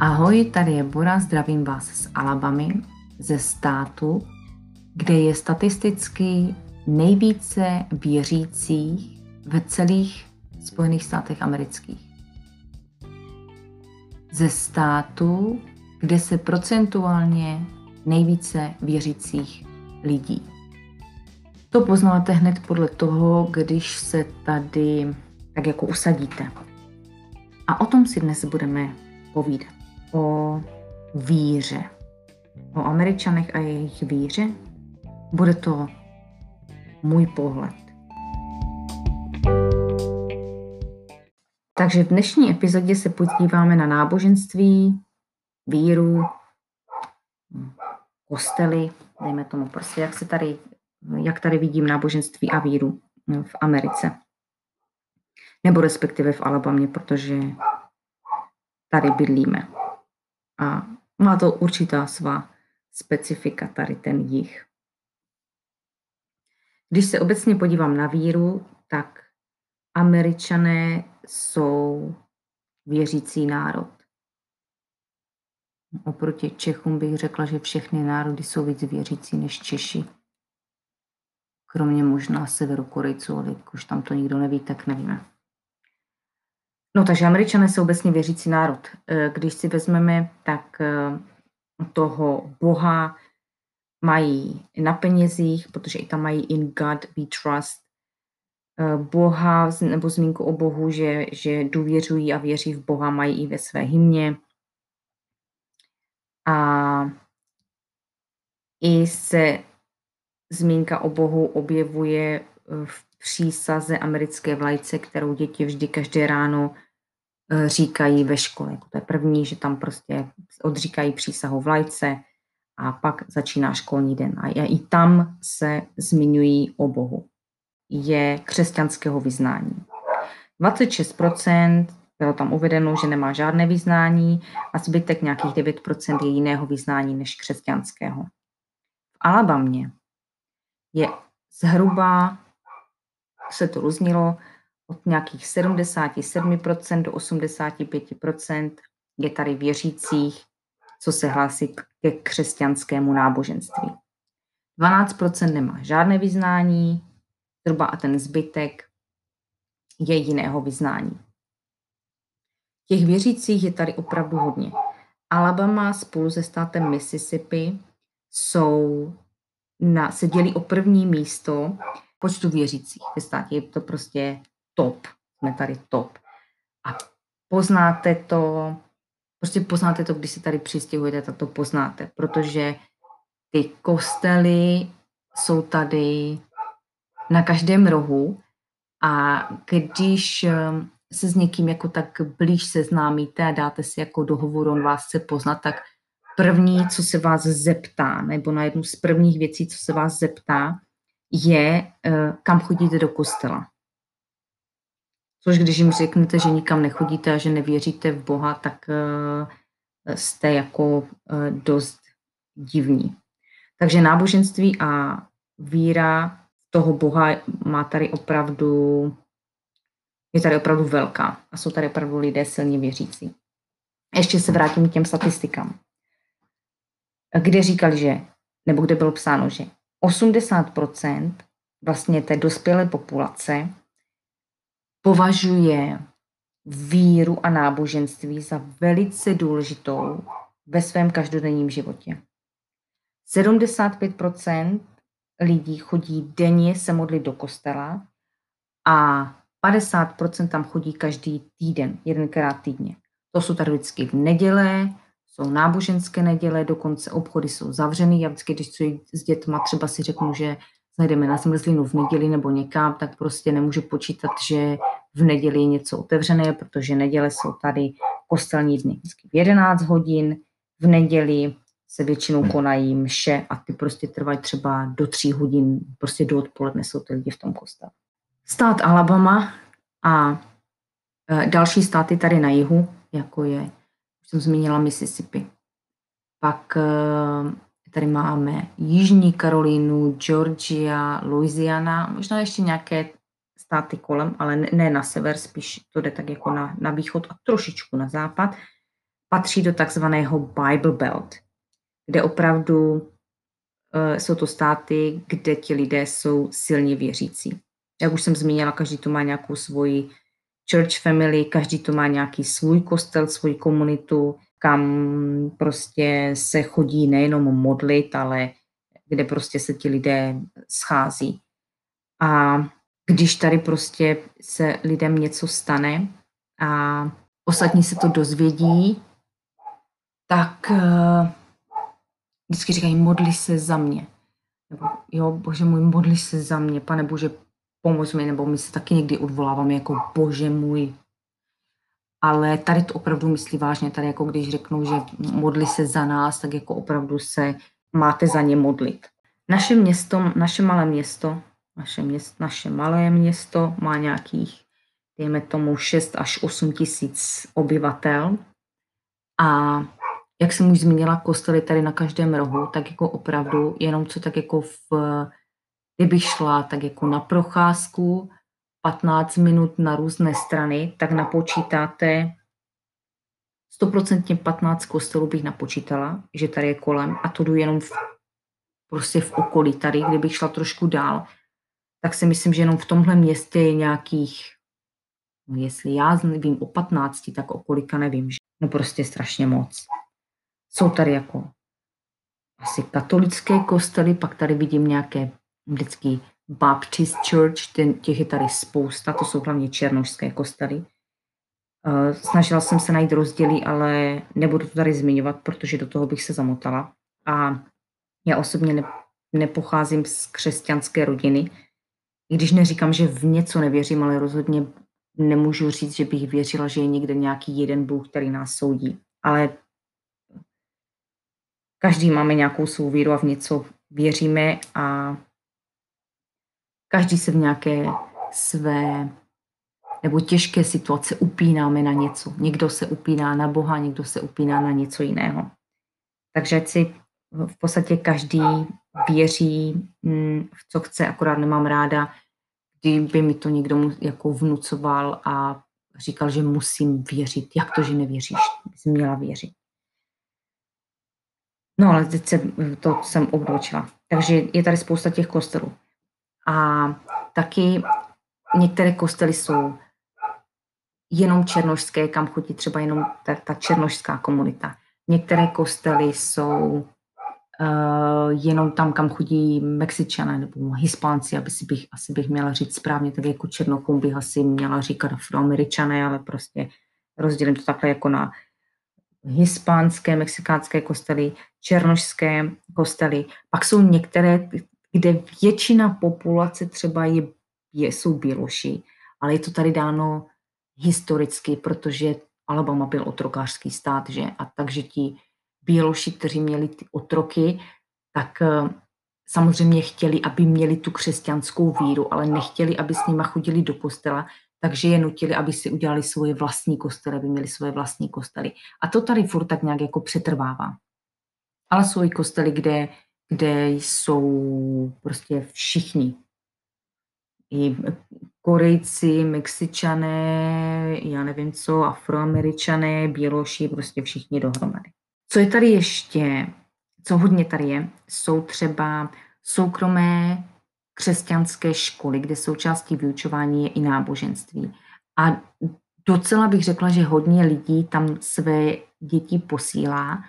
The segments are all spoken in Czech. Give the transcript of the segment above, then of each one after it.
Ahoj, tady je Bora, zdravím vás z Alabamy, ze státu, kde je statisticky nejvíce věřících ve celých Spojených státech amerických. Ze státu, kde se procentuálně nejvíce věřících lidí. To poznáte hned podle toho, když se tady tak jako usadíte. A o tom si dnes budeme povídat. O víře. O Američanech a jejich víře. Bude to můj pohled. Takže v dnešní epizodě se podíváme na náboženství, víru, kostely, dejme tomu prostě, jak se tady, jak tady vidím náboženství a víru v Americe. Nebo respektive v Alabamě, protože tady bydlíme. A má to určitá svá specifika, tady ten jich. Když se obecně podívám na víru, tak američané jsou věřící národ. Oproti Čechům bych řekla, že všechny národy jsou víc věřící než Češi. Kromě možná Severokorejců, ale už tam to nikdo neví, tak nevíme. No takže američané jsou obecně věřící národ. Eh, když si vezmeme, tak eh, toho boha mají na penězích, protože i tam mají in God we trust, eh, Boha nebo zmínku o Bohu, že, že důvěřují a věří v Boha, mají i ve své hymně. A i se zmínka o Bohu objevuje v přísaze americké vlajce, kterou děti vždy každé ráno říkají ve škole. Jako to je první, že tam prostě odříkají přísahu vlajce a pak začíná školní den. A i tam se zmiňují o Bohu. Je křesťanského vyznání. 26% bylo tam uvedeno, že nemá žádné vyznání a zbytek nějakých 9% je jiného vyznání než křesťanského. V Alabamě je zhruba, se to různilo, od nějakých 77% do 85% je tady věřících, co se hlásí ke křesťanskému náboženství. 12% nemá žádné vyznání, zhruba a ten zbytek je jiného vyznání. Těch věřících je tady opravdu hodně. Alabama spolu se státem Mississippi jsou na, se dělí o první místo počtu věřících ve státě. Je to prostě top. Jsme tady top. A poznáte to, prostě poznáte to, když se tady přistěhujete, tak to poznáte, protože ty kostely jsou tady na každém rohu a když ehm, se s někým jako tak blíž seznámíte a dáte si jako dohovor, on vás chce poznat, tak první, co se vás zeptá, nebo na jednu z prvních věcí, co se vás zeptá, je, eh, kam chodíte do kostela. Což když jim řeknete, že nikam nechodíte a že nevěříte v Boha, tak eh, jste jako eh, dost divní. Takže náboženství a víra toho Boha má tady opravdu, je tady opravdu velká a jsou tady opravdu lidé silně věřící. Ještě se vrátím k těm statistikám, kde říkali, že, nebo kde bylo psáno, že 80% vlastně té dospělé populace považuje víru a náboženství za velice důležitou ve svém každodenním životě. 75% lidí chodí denně se modlit do kostela a 50% tam chodí každý týden, jedenkrát týdně. To jsou tady vždycky v neděle, jsou náboženské neděle, dokonce obchody jsou zavřený. Já vždycky, když chci s dětma, třeba si řeknu, že zajdeme na zmrzlinu v neděli nebo někam, tak prostě nemůžu počítat, že v neděli je něco otevřené, protože neděle jsou tady kostelní dny v 11 hodin, v neděli se většinou konají mše a ty prostě trvají třeba do tří hodin, prostě do odpoledne jsou ty lidi v tom kostele. Stát Alabama a e, další státy tady na jihu, jako je, už jsem zmínila Mississippi. Pak e, Tady máme Jižní Karolínu, Georgia, Louisiana, možná ještě nějaké státy kolem, ale ne, ne na sever, spíš to jde tak jako na, na východ a trošičku na západ. patří do takzvaného Bible Belt, kde opravdu uh, jsou to státy, kde ti lidé jsou silně věřící. Jak už jsem zmínila, každý tu má nějakou svoji church family, každý tu má nějaký svůj kostel, svoji komunitu, kam prostě se chodí nejenom modlit, ale kde prostě se ti lidé schází. A když tady prostě se lidem něco stane a ostatní se to dozvědí, tak uh, vždycky říkají, modli se za mě. Nebo jo, bože můj, modli se za mě, pane bože, pomoz mi, nebo my se taky někdy odvoláváme jako bože můj. Ale tady to opravdu myslí vážně, tady jako když řeknou, že modli se za nás, tak jako opravdu se máte za ně modlit. Naše město, naše malé město, naše, město, naše malé město má nějakých, dejme tomu, 6 až 8 tisíc obyvatel a jak jsem už zmínila, kostely tady na každém rohu, tak jako opravdu, jenom co tak jako v, kdybych šla tak jako na procházku, 15 minut na různé strany, tak napočítáte 100% 15 kostelů bych napočítala, že tady je kolem a to jdu jenom v, prostě v okolí tady, kdybych šla trošku dál, tak si myslím, že jenom v tomhle městě je nějakých, no jestli já vím o 15, tak o kolika nevím, že no prostě strašně moc. Jsou tady jako asi katolické kostely, pak tady vidím nějaké vždycky Baptist Church, těch je tady spousta, to jsou hlavně černožské kostely. Uh, snažila jsem se najít rozdíly, ale nebudu to tady zmiňovat, protože do toho bych se zamotala. A já osobně ne, nepocházím z křesťanské rodiny, i když neříkám, že v něco nevěřím, ale rozhodně nemůžu říct, že bych věřila, že je někde nějaký jeden Bůh, který nás soudí. Ale každý máme nějakou svou víru a v něco věříme a každý se v nějaké své nebo těžké situace upínáme na něco. Někdo se upíná na Boha, někdo se upíná na něco jiného. Takže si v podstatě každý věří mm, v co chce, akorát nemám ráda, kdyby mi to někdo jako vnucoval a říkal, že musím věřit. Jak to, že nevěříš? Bys měla věřit. No ale teď se, to jsem obdočila. Takže je tady spousta těch kostelů. A taky některé kostely jsou jenom černožské, kam chodí třeba jenom ta, ta černožská komunita. Některé kostely jsou uh, jenom tam, kam chodí Mexičané nebo Hispánci, aby si bych, asi bych měla říct správně, tak jako černochům bych asi měla říkat afroameričané, ale prostě rozdělím to takhle jako na hispánské, mexikánské kostely, černožské kostely. Pak jsou některé, kde většina populace třeba je, je, jsou běloši, ale je to tady dáno historicky, protože Alabama byl otrokářský stát, že? A takže ti běloši, kteří měli ty otroky, tak eh, samozřejmě chtěli, aby měli tu křesťanskou víru, ale nechtěli, aby s nima chodili do kostela, takže je nutili, aby si udělali svoje vlastní kostely, aby měli svoje vlastní kostely. A to tady furt tak nějak jako přetrvává. Ale jsou i kostely, kde, kde jsou prostě všichni. I Korejci, Mexičané, já nevím co, Afroameričané, Běloši, prostě všichni dohromady. Co je tady ještě, co hodně tady je, jsou třeba soukromé křesťanské školy, kde součástí vyučování je i náboženství. A docela bych řekla, že hodně lidí tam své děti posílá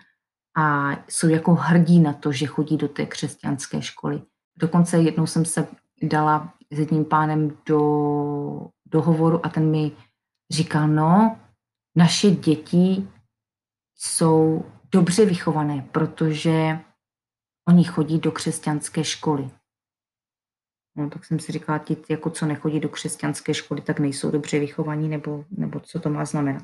a jsou jako hrdí na to, že chodí do té křesťanské školy. Dokonce jednou jsem se dala s jedním pánem do, do hovoru a ten mi říkal, no, naše děti jsou dobře vychované, protože oni chodí do křesťanské školy. No, tak jsem si říkala, ti, jako co nechodí do křesťanské školy, tak nejsou dobře vychovaní, nebo, nebo co to má znamenat.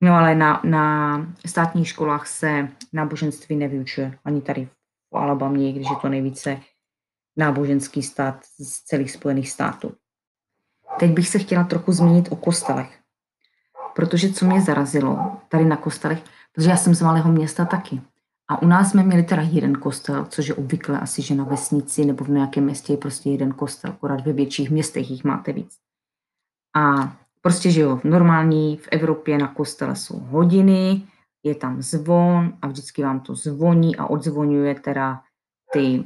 No ale na, na státních školách se náboženství nevyučuje, ani tady v Alabamě, když je to nejvíce náboženský stát z celých Spojených států. Teď bych se chtěla trochu zmínit o kostelech, protože co mě zarazilo tady na kostelech, protože já jsem z malého města taky. A u nás jsme měli teda jeden kostel, což je obvykle asi, že na vesnici nebo v nějakém městě je prostě jeden kostel, akorát ve větších městech jich máte víc. A Prostě, že jo, normální v Evropě na kostele jsou hodiny, je tam zvon a vždycky vám to zvoní a odzvonuje teda ty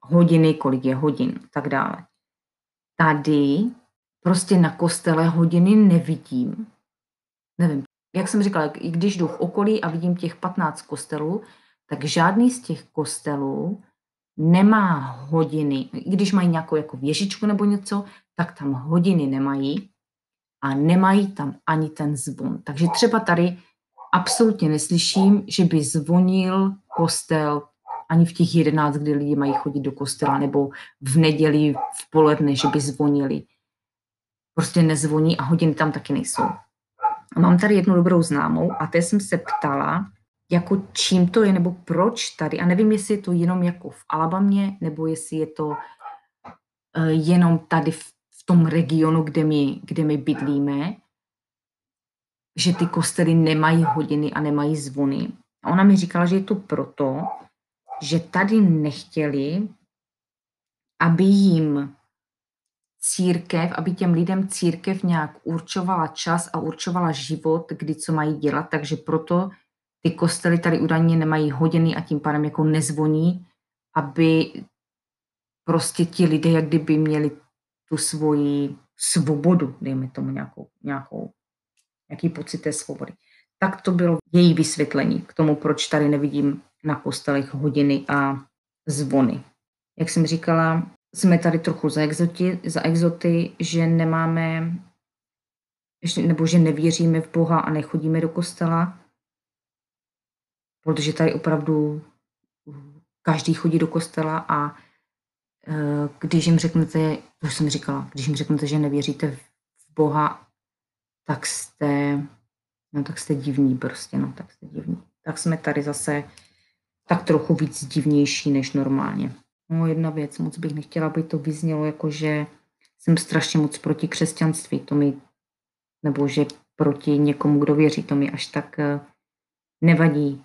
hodiny, kolik je hodin, tak dále. Tady prostě na kostele hodiny nevidím. Nevím, jak jsem říkala, i když jdu v okolí a vidím těch 15 kostelů, tak žádný z těch kostelů nemá hodiny, i když mají nějakou jako věžičku nebo něco, tak tam hodiny nemají a nemají tam ani ten zvon. Takže třeba tady absolutně neslyším, že by zvonil kostel ani v těch jedenáct, kdy lidi mají chodit do kostela, nebo v neděli v poledne, že by zvonili. Prostě nezvoní a hodiny tam taky nejsou. A mám tady jednu dobrou známou a té jsem se ptala, jako čím to je, nebo proč tady. A nevím, jestli je to jenom jako v Alabamě, nebo jestli je to uh, jenom tady v tom regionu, kde my, kde my bydlíme, že ty kostely nemají hodiny a nemají zvony. A ona mi říkala, že je to proto, že tady nechtěli, aby jim církev, aby těm lidem církev nějak určovala čas a určovala život, kdy co mají dělat, takže proto ty kostely tady údajně nemají hodiny a tím pádem jako nezvoní, aby prostě ti lidé jak kdyby měli tu svoji svobodu, dejme tomu nějakou, nějakou nějaký pocit té svobody. Tak to bylo její vysvětlení k tomu, proč tady nevidím na kostelech hodiny a zvony. Jak jsem říkala, jsme tady trochu za, exoti, za exoty, že nemáme, nebo že nevěříme v Boha a nechodíme do kostela, protože tady opravdu každý chodí do kostela a když jim řeknete, to jsem říkala, když jim řeknete, že nevěříte v Boha, tak jste, no tak jste divní prostě, no tak jste divní. Tak jsme tady zase tak trochu víc divnější než normálně. No jedna věc, moc bych nechtěla, aby to vyznělo jako, že jsem strašně moc proti křesťanství, to mi, nebo že proti někomu, kdo věří, to mi až tak eh, nevadí.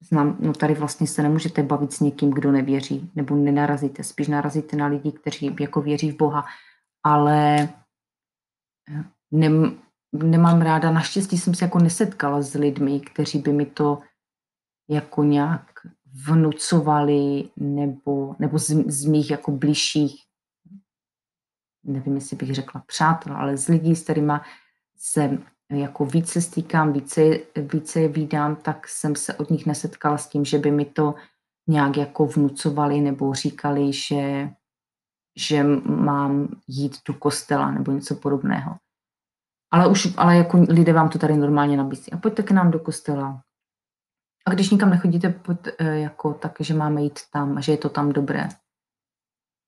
Znám, no tady vlastně se nemůžete bavit s někým, kdo nevěří, nebo nenarazíte, spíš narazíte na lidi, kteří jako věří v Boha, ale eh, nem, nemám ráda, naštěstí jsem se jako nesetkala s lidmi, kteří by mi to jako nějak vnucovali nebo, nebo z, z mých jako bližších, nevím, jestli bych řekla přátel, ale z lidí, s kterými se jako více stýkám, více, více je vídám, tak jsem se od nich nesetkala s tím, že by mi to nějak jako vnucovali nebo říkali, že, že mám jít do kostela nebo něco podobného. Ale už, ale jako lidé vám to tady normálně nabízí. A pojďte k nám do kostela. A když nikam nechodíte, pojď, eh, jako tak, že máme jít tam, že je to tam dobré.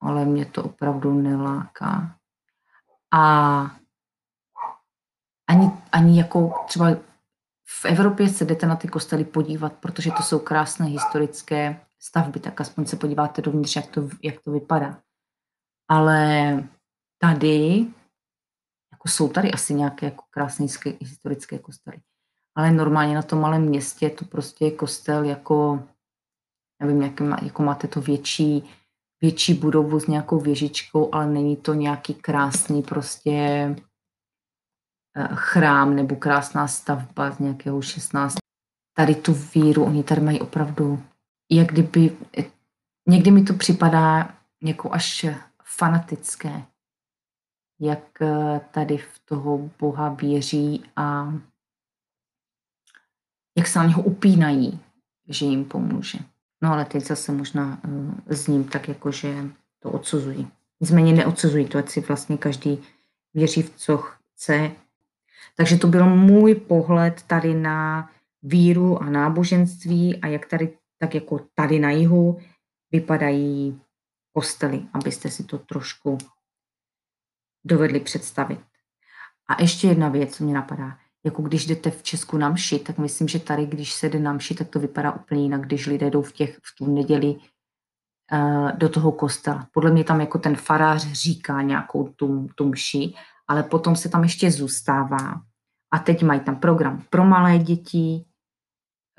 Ale mě to opravdu neláká. A ani, ani jako třeba v Evropě se jdete na ty kostely podívat, protože to jsou krásné historické stavby, tak aspoň se podíváte dovnitř, jak to, jak to vypadá. Ale tady jako jsou tady asi nějaké jako krásné historické kostely. Ale normálně na tom malém městě to prostě je kostel jako, nevím, jak má, jako máte to větší, větší budovu s nějakou věžičkou, ale není to nějaký krásný prostě chrám nebo krásná stavba z nějakého 16. Tady tu víru, oni tady mají opravdu, jak kdyby, eh, někdy mi to připadá jako až fanatické, jak eh, tady v toho Boha věří a jak se na něho upínají, že jim pomůže. No ale teď zase možná uh, zním tak, jako že to odsuzují. Nicméně neodsuzují to, ať si vlastně každý věří v co chce. Takže to byl můj pohled tady na víru a náboženství a jak tady, tak jako tady na jihu vypadají kostely, abyste si to trošku dovedli představit. A ještě jedna věc, co mě napadá. Jako když jdete v Česku na mši, tak myslím, že tady, když se jde na mši, tak to vypadá úplně jinak, když lidé jdou v, těch, v tu neděli uh, do toho kostela. Podle mě tam jako ten farář říká nějakou tu, tu mši, ale potom se tam ještě zůstává. A teď mají tam program pro malé děti,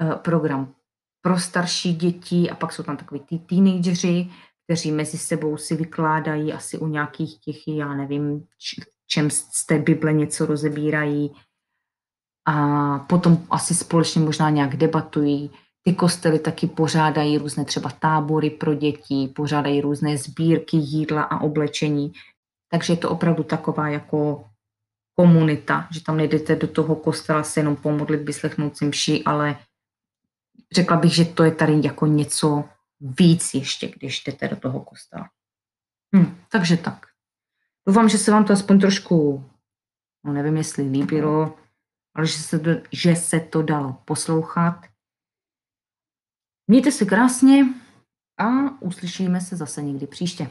uh, program pro starší děti a pak jsou tam takový ty teenageři, kteří mezi sebou si vykládají asi u nějakých těch, já nevím, čem z té Bible něco rozebírají a potom asi společně možná nějak debatují. Ty kostely taky pořádají různé třeba tábory pro děti, pořádají různé sbírky jídla a oblečení. Takže je to opravdu taková jako komunita, že tam nejdete do toho kostela se jenom pomodlit, vyslechnout si mši, ale řekla bych, že to je tady jako něco víc ještě, když jdete do toho kostela. Hm, takže tak. Doufám, že se vám to aspoň trošku, no nevím, jestli líbilo, ale že se to, že se to dalo poslouchat. Mějte se krásně a uslyšíme se zase někdy příště.